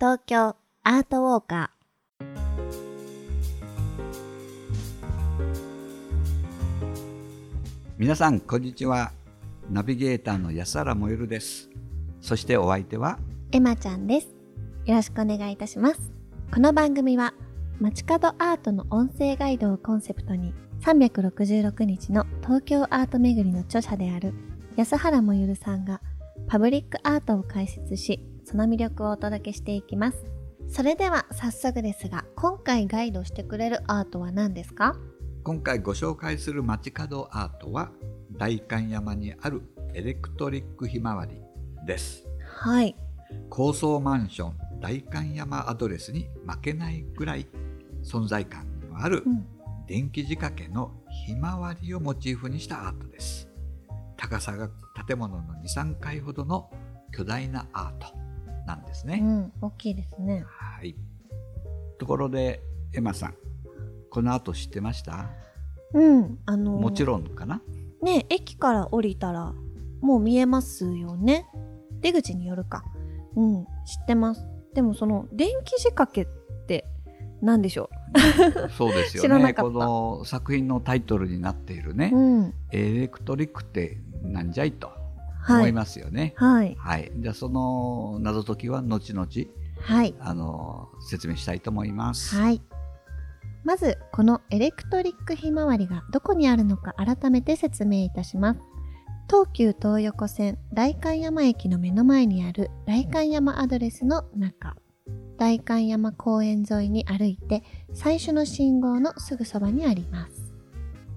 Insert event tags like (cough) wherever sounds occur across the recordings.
東京アートウォーカ皆さんこんにちは。ナビゲーターの安原もゆるです。そしてお相手はーエマちゃんです。よろしくお願いいたします。この番組は街角アートの音声ガイドをコンセプトに366日の東京アート巡りの著者である安原もゆるさんがパブリックアートを解説しその魅力をお届けしていきます。それでは早速ですが今回ガイドしてくれるアートは何ですか？今回ご紹介する街角アートは代官山にあるエレクトリックひまわりです。はい。高層マンション代官山アドレスに負けないぐらい存在感のあるうん。電気仕掛けのひまわりをモチーフにしたアートです。高さが建物の23階ほどの巨大なアートなんですね、うん大きいですね。はい。ところでエマさんこの後知ってました？うんあのもちろんかな？ね駅から降りたらもう見えますよね。出口によるか。うん知ってます。でもその電気仕掛けって何でしょそうですよ (laughs) 知らなかった。ねこの作品のタイトルになっているね。う、うん。エレクトリックってなんじゃいと。はい思いますよね。はい。はい、じゃあその謎解きは後々はい。あの説明したいと思います、はい。まずこのエレクトリックひまわりがどこにあるのか改めて説明いたします。東急東横線代官山駅の目の前にある代官山アドレスの中。代官山公園沿いに歩いて最初の信号のすぐそばにあります。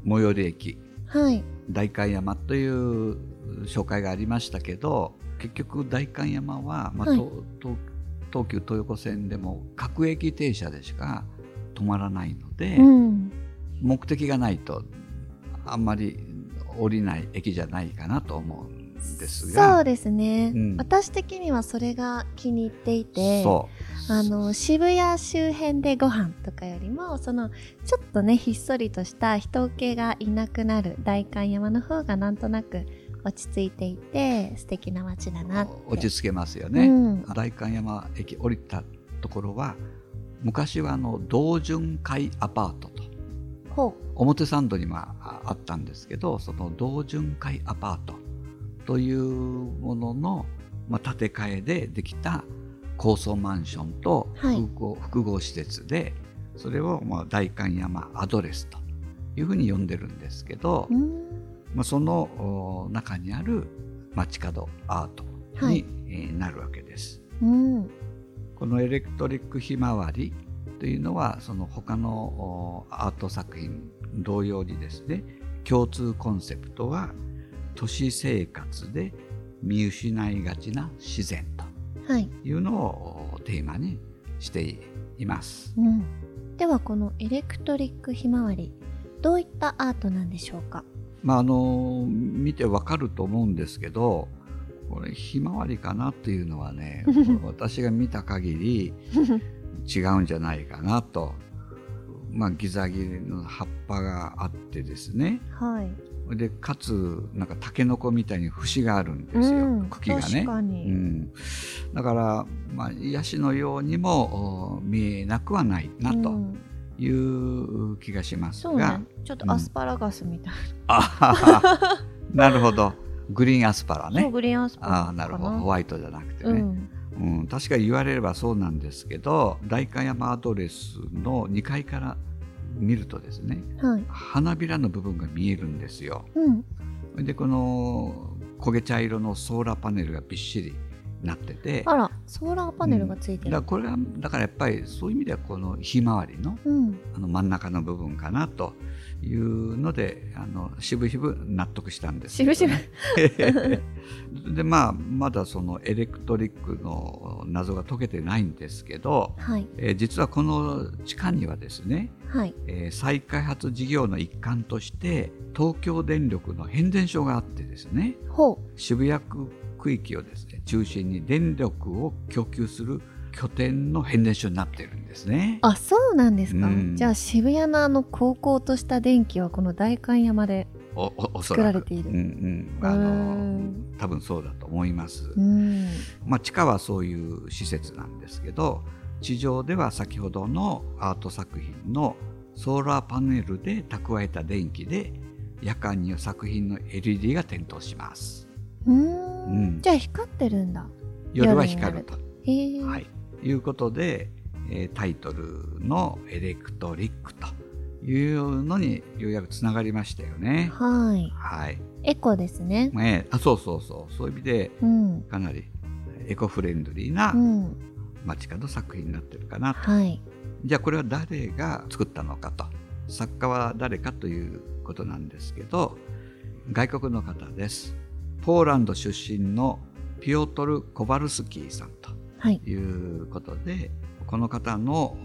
最寄り駅。はい。代官山という紹介がありましたけど結局代官山は、まあはい。東東東急東横線でも各駅停車でしか止まらないので、うん。目的がないとあんまり降りない駅じゃないかなと思うんですが。そうですね、うん。私的にはそれが気に入っていてあの渋谷周辺でご飯とかよりもそのちょっとねひっそりとした人気がいなくなる代官山の方がなんとなく落ち着いていて素敵な街だなって。落ち着けますよね、うん。代官山駅降りたところは昔はあの同潤会アパートと。ほ表参道にもああったんですけどその同潤会アパートというものの、まあ、建て替えでできた高層マンションとはい。複合,、複合施設でそれをまあ代官山アドレスというふうに呼んでるんですけど、ううんまあ、そのお中にある街角アートに、なるわけです。うん。このエレクトリックひまわりというのはその他のおアート作品同様にですね共通コンセプトは都市生活で見失いがちな自然はい、というのをおテーマにしています。うん、ではこのエレクトリックひまわりどういったアートなんでしょうか？まああの見てわかると思うんですけどこれひまわりかなっていうのはね (laughs) 私が見た限り違うんじゃないかなと。まあ、ギザギザの葉っぱがあってですね。はい。でかつなんかタケノコみたいに節があるんですよ、うん茎がね。うん、だから、まあ、ヤシのようにもお見えなくはないなと。うんいう気がしますそうが、ね。ちょっとアスパラガスみたいあははなるほど。グリーンアスパラね。グリーンアスパラああなるほど。ホワイトじゃなくてね、うん。うん、確かに言われればそうなんですけど代官山アドレスの2階から見るとですねはい。花びらの部分が見えるんですよ。うん。でこの焦げ茶色のソーラーパネルがびっしりなっててあらソーラーパネルがついてる。だからこれはだからやっぱりそういう意味ではこのひまわりのうん。あの真ん中の部分かなというのであの渋々納得したんですけど渋ね、(laughs) でまあまだそのエレクトリックの謎が解けてないんですけど、はい。えー実はこの地下にはですね、はい。えー再開発事業の一環として東京電力の変電所があってですねほ渋谷区区域をですね中心に電力を供給する拠点の変電所になっているんですね。あそうなんですか、うんじゃあ渋谷のあの高校とした電気はこの代官山で作られている。うんうん、あうのん多分そうだと思います。うん。まあ、地下はそういう施設なんですけど地上では先ほどのアート作品のソーラーパネルで蓄えた電気で夜間には作品の LED が点灯しますううんん。じゃあ光ってるんだ。夜は光ると。はい、いうことで、えータイトルのエレクトリックというのにようやくつながりましたよね。はい。はいエコですね。ねあそうそうそうそういう意味でうん。かなりエコフレンドリーなうん。街角作品になってるかなとはい。じゃあこれは誰が作ったのかと作家は誰かということなんですけど外国の方ですポーランド出身のピオトル・コバルスキーさんとはい。いうことでこの方の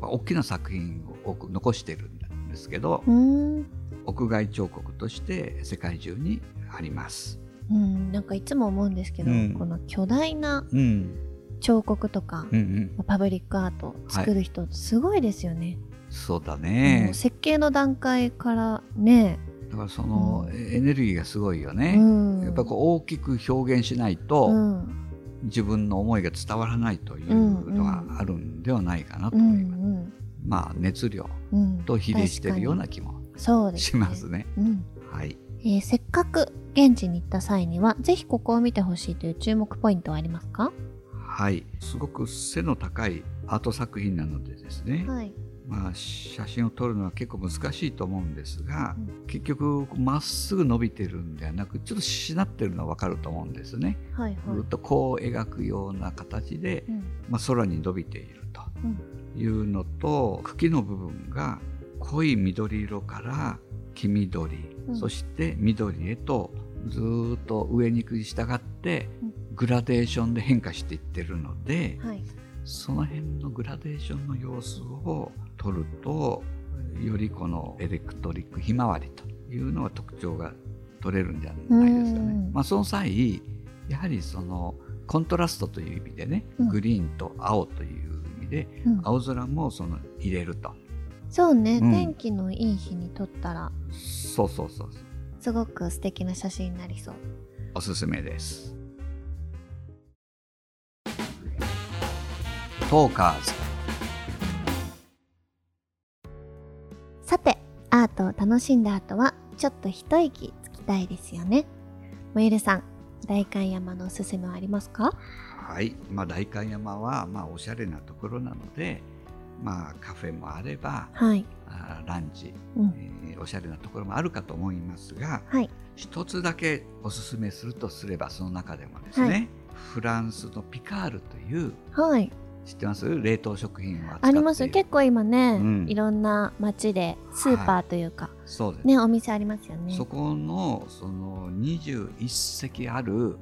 お大きな作品を多く残しているんですけどうん。屋外彫刻として世界中にあります。うん。なんかいつも思うんですけど、うんこの巨大なうん彫刻とか、うんうん、パブリックアート作る人すごいですよね。そうだもねう設計の段階からね。だからそのエネルギーがすごいようね。ん。やっぱこう大きく表現しないと、うん。自分の思いが伝わらないというのがあるんではないかなとうん思います。うんまあ熱量うん。と比例しているような気もしますね。うん。はい。えーせっかく現地に行った際にはぜひここを見てほしいという注目ポイントはありますか？はい。すごく背の高いアート作品なのでですね、はい。まあ写真を撮るのは結構難しいと思うんですが、う結局まっすぐ伸びてるんではなくちょっとしなってるのはわかると思うんですね。はいはいずっ。とこう描くような形で、うんまあ、空に伸びているとうんいうのと茎の部分が濃い緑色から黄緑、うんそして緑へとずーっと上に従ってうんグラデーションで変化していってるのではい。その辺のグラデーションの様子を撮るとよりこのエレクトリックひまわりというのが特徴が取れるんじゃないですかね。うん。まあ、その際やはりそのコントラストという意味でね、うん。グリーンと青という意味でうん。青空もその入れると。そうね、うん。天気のいい日に撮ったらそうそうそうそう。すごく素敵な写真になりそう。おすすめです。トーカーズアートを楽しんだ後はちょっと一息つきたいですよね。もゆるさん、代官山のおすすめはありますか？はい、まあ、代官山はまあおしゃれなところなので、まあ、カフェもあればはい。あーランチ、うん。えーおしゃれなところもあるかと思いますがはい。一つだけおすすめするとすればその中でもですね、はいフランスのピカールというはい。知ってます？冷凍食品を扱っている。あります。結構今ね、うん。いろんな街でスーパーというか、そうです。ね、お店ありますよね。そこのその21席ある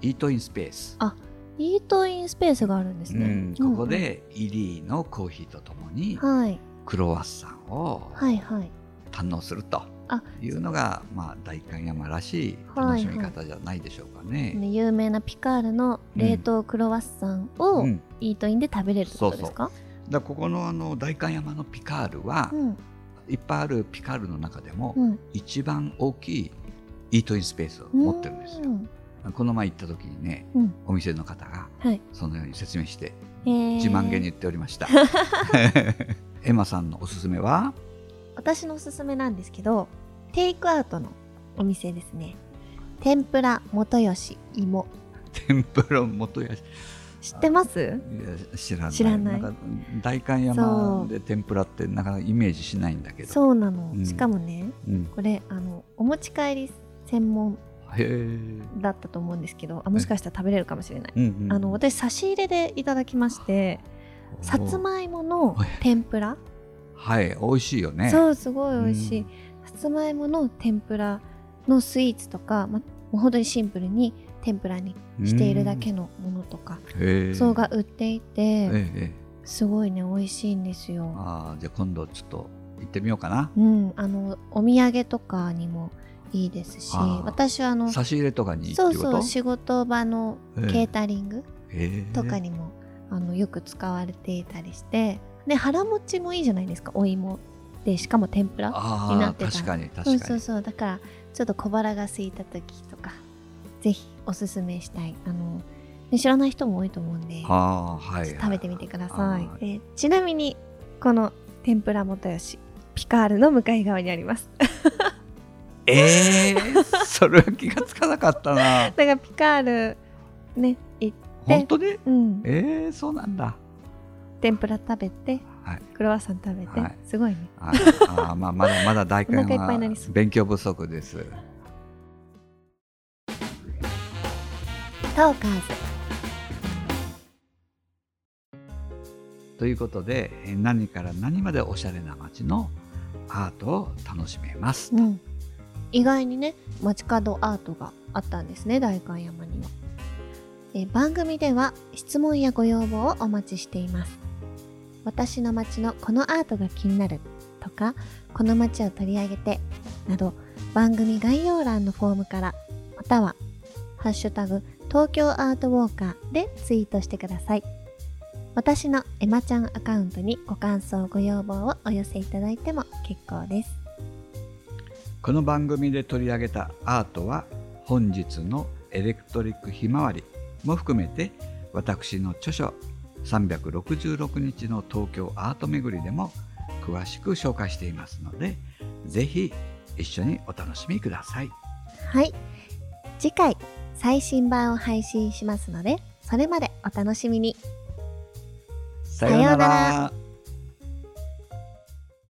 イートインスペース、イートインスペースがあるんですね。うん。ここでイリーのコーヒーとともに。クロワッサンをはいはい。堪能すると。あいうのが、まあ、代官山らしい楽しみ方じゃないでしょうかね。ね有名なピカールの冷凍クロワッサンをうん。イートインで食べれるってことですか？だからここのあの代官山のピカールは、うん。いっぱいあるピカールの中でも、うん。一番大きいイートインスペースを持ってるんですよ。うん。この前行った時にねうん。お店の方がはい。そのように説明してえー。自慢げに言っておりました。(laughs) エマさんのおすすめは？私のおすすめなんですけど、テイクアウトのお店ですね。天ぷら元吉芋。天ぷら元や知ってます？いや知らない。知らない。んか代官山で天ぷらってなかなかイメージしないんだけど。そうなの。うん。しかもね、うん、これ、あの、お持ち帰り専門だったと思うんですけど、あもしかしたら食べれるかもしれない。うんうんあの、私、差し入れでいただきまして、さつまいもの天ぷらはい美味しいよね。そうすごい美味しい、うん。さつまいもの天ぷらのスイーツとか、ま、もう本当にシンプルに天ぷらにしているだけのものとか、うそうが売っていて、すごいね美味しいんですよ。ああじゃあ今度ちょっと行ってみようかな。うん、あのお土産とかにもいいですし私はあの差し入れとかにそうそう仕事場のええ。ケータリングとかにも、あのよく使われていたりしてで腹持ちもいいじゃないですか。お芋でしかも天ぷらになってた確かに確かに。そうそうそう。だからちょっと小腹が空いた時とかぜひおすすめしたい。あのね知らない人も多いと思うんではい、食べてみてください。は。でちなみにこの天ぷら元吉ピカールの向かい側にあります。え (laughs) えー、それは気がつかなかったな。(laughs) だからピカールね行って、本当に？うん、ええー、そうなんだ天ぷら食べてはい。クロワッサン食べて、はい。すごいね。あーあーまあまだまだ大会お腹いっぱいになりは勉強不足です。トーカーズ。ということでえー何から何までおしゃれな街のアートを楽しめますうん、意外にね街角アートがあったんですね代官山には。え番組では質問やご要望をお待ちしています私の街のこのアートが気になる。とかこの街を取り上げてなど番組概要欄のフォームからまたは「ハッシュタグ東京アートウォーカー」でツイートしてください。私のエマちゃんアカウントにご感想ご要望をお寄せいただいても結構です。この番組で取り上げたアートは本日のエレクトリックひまわりも含めて私の著書366日の東京アート巡りでも詳しく紹介していますのでぜひ一緒にお楽しみくださいはい。次回、最新版を配信しますので、それまでお楽しみに。さようなら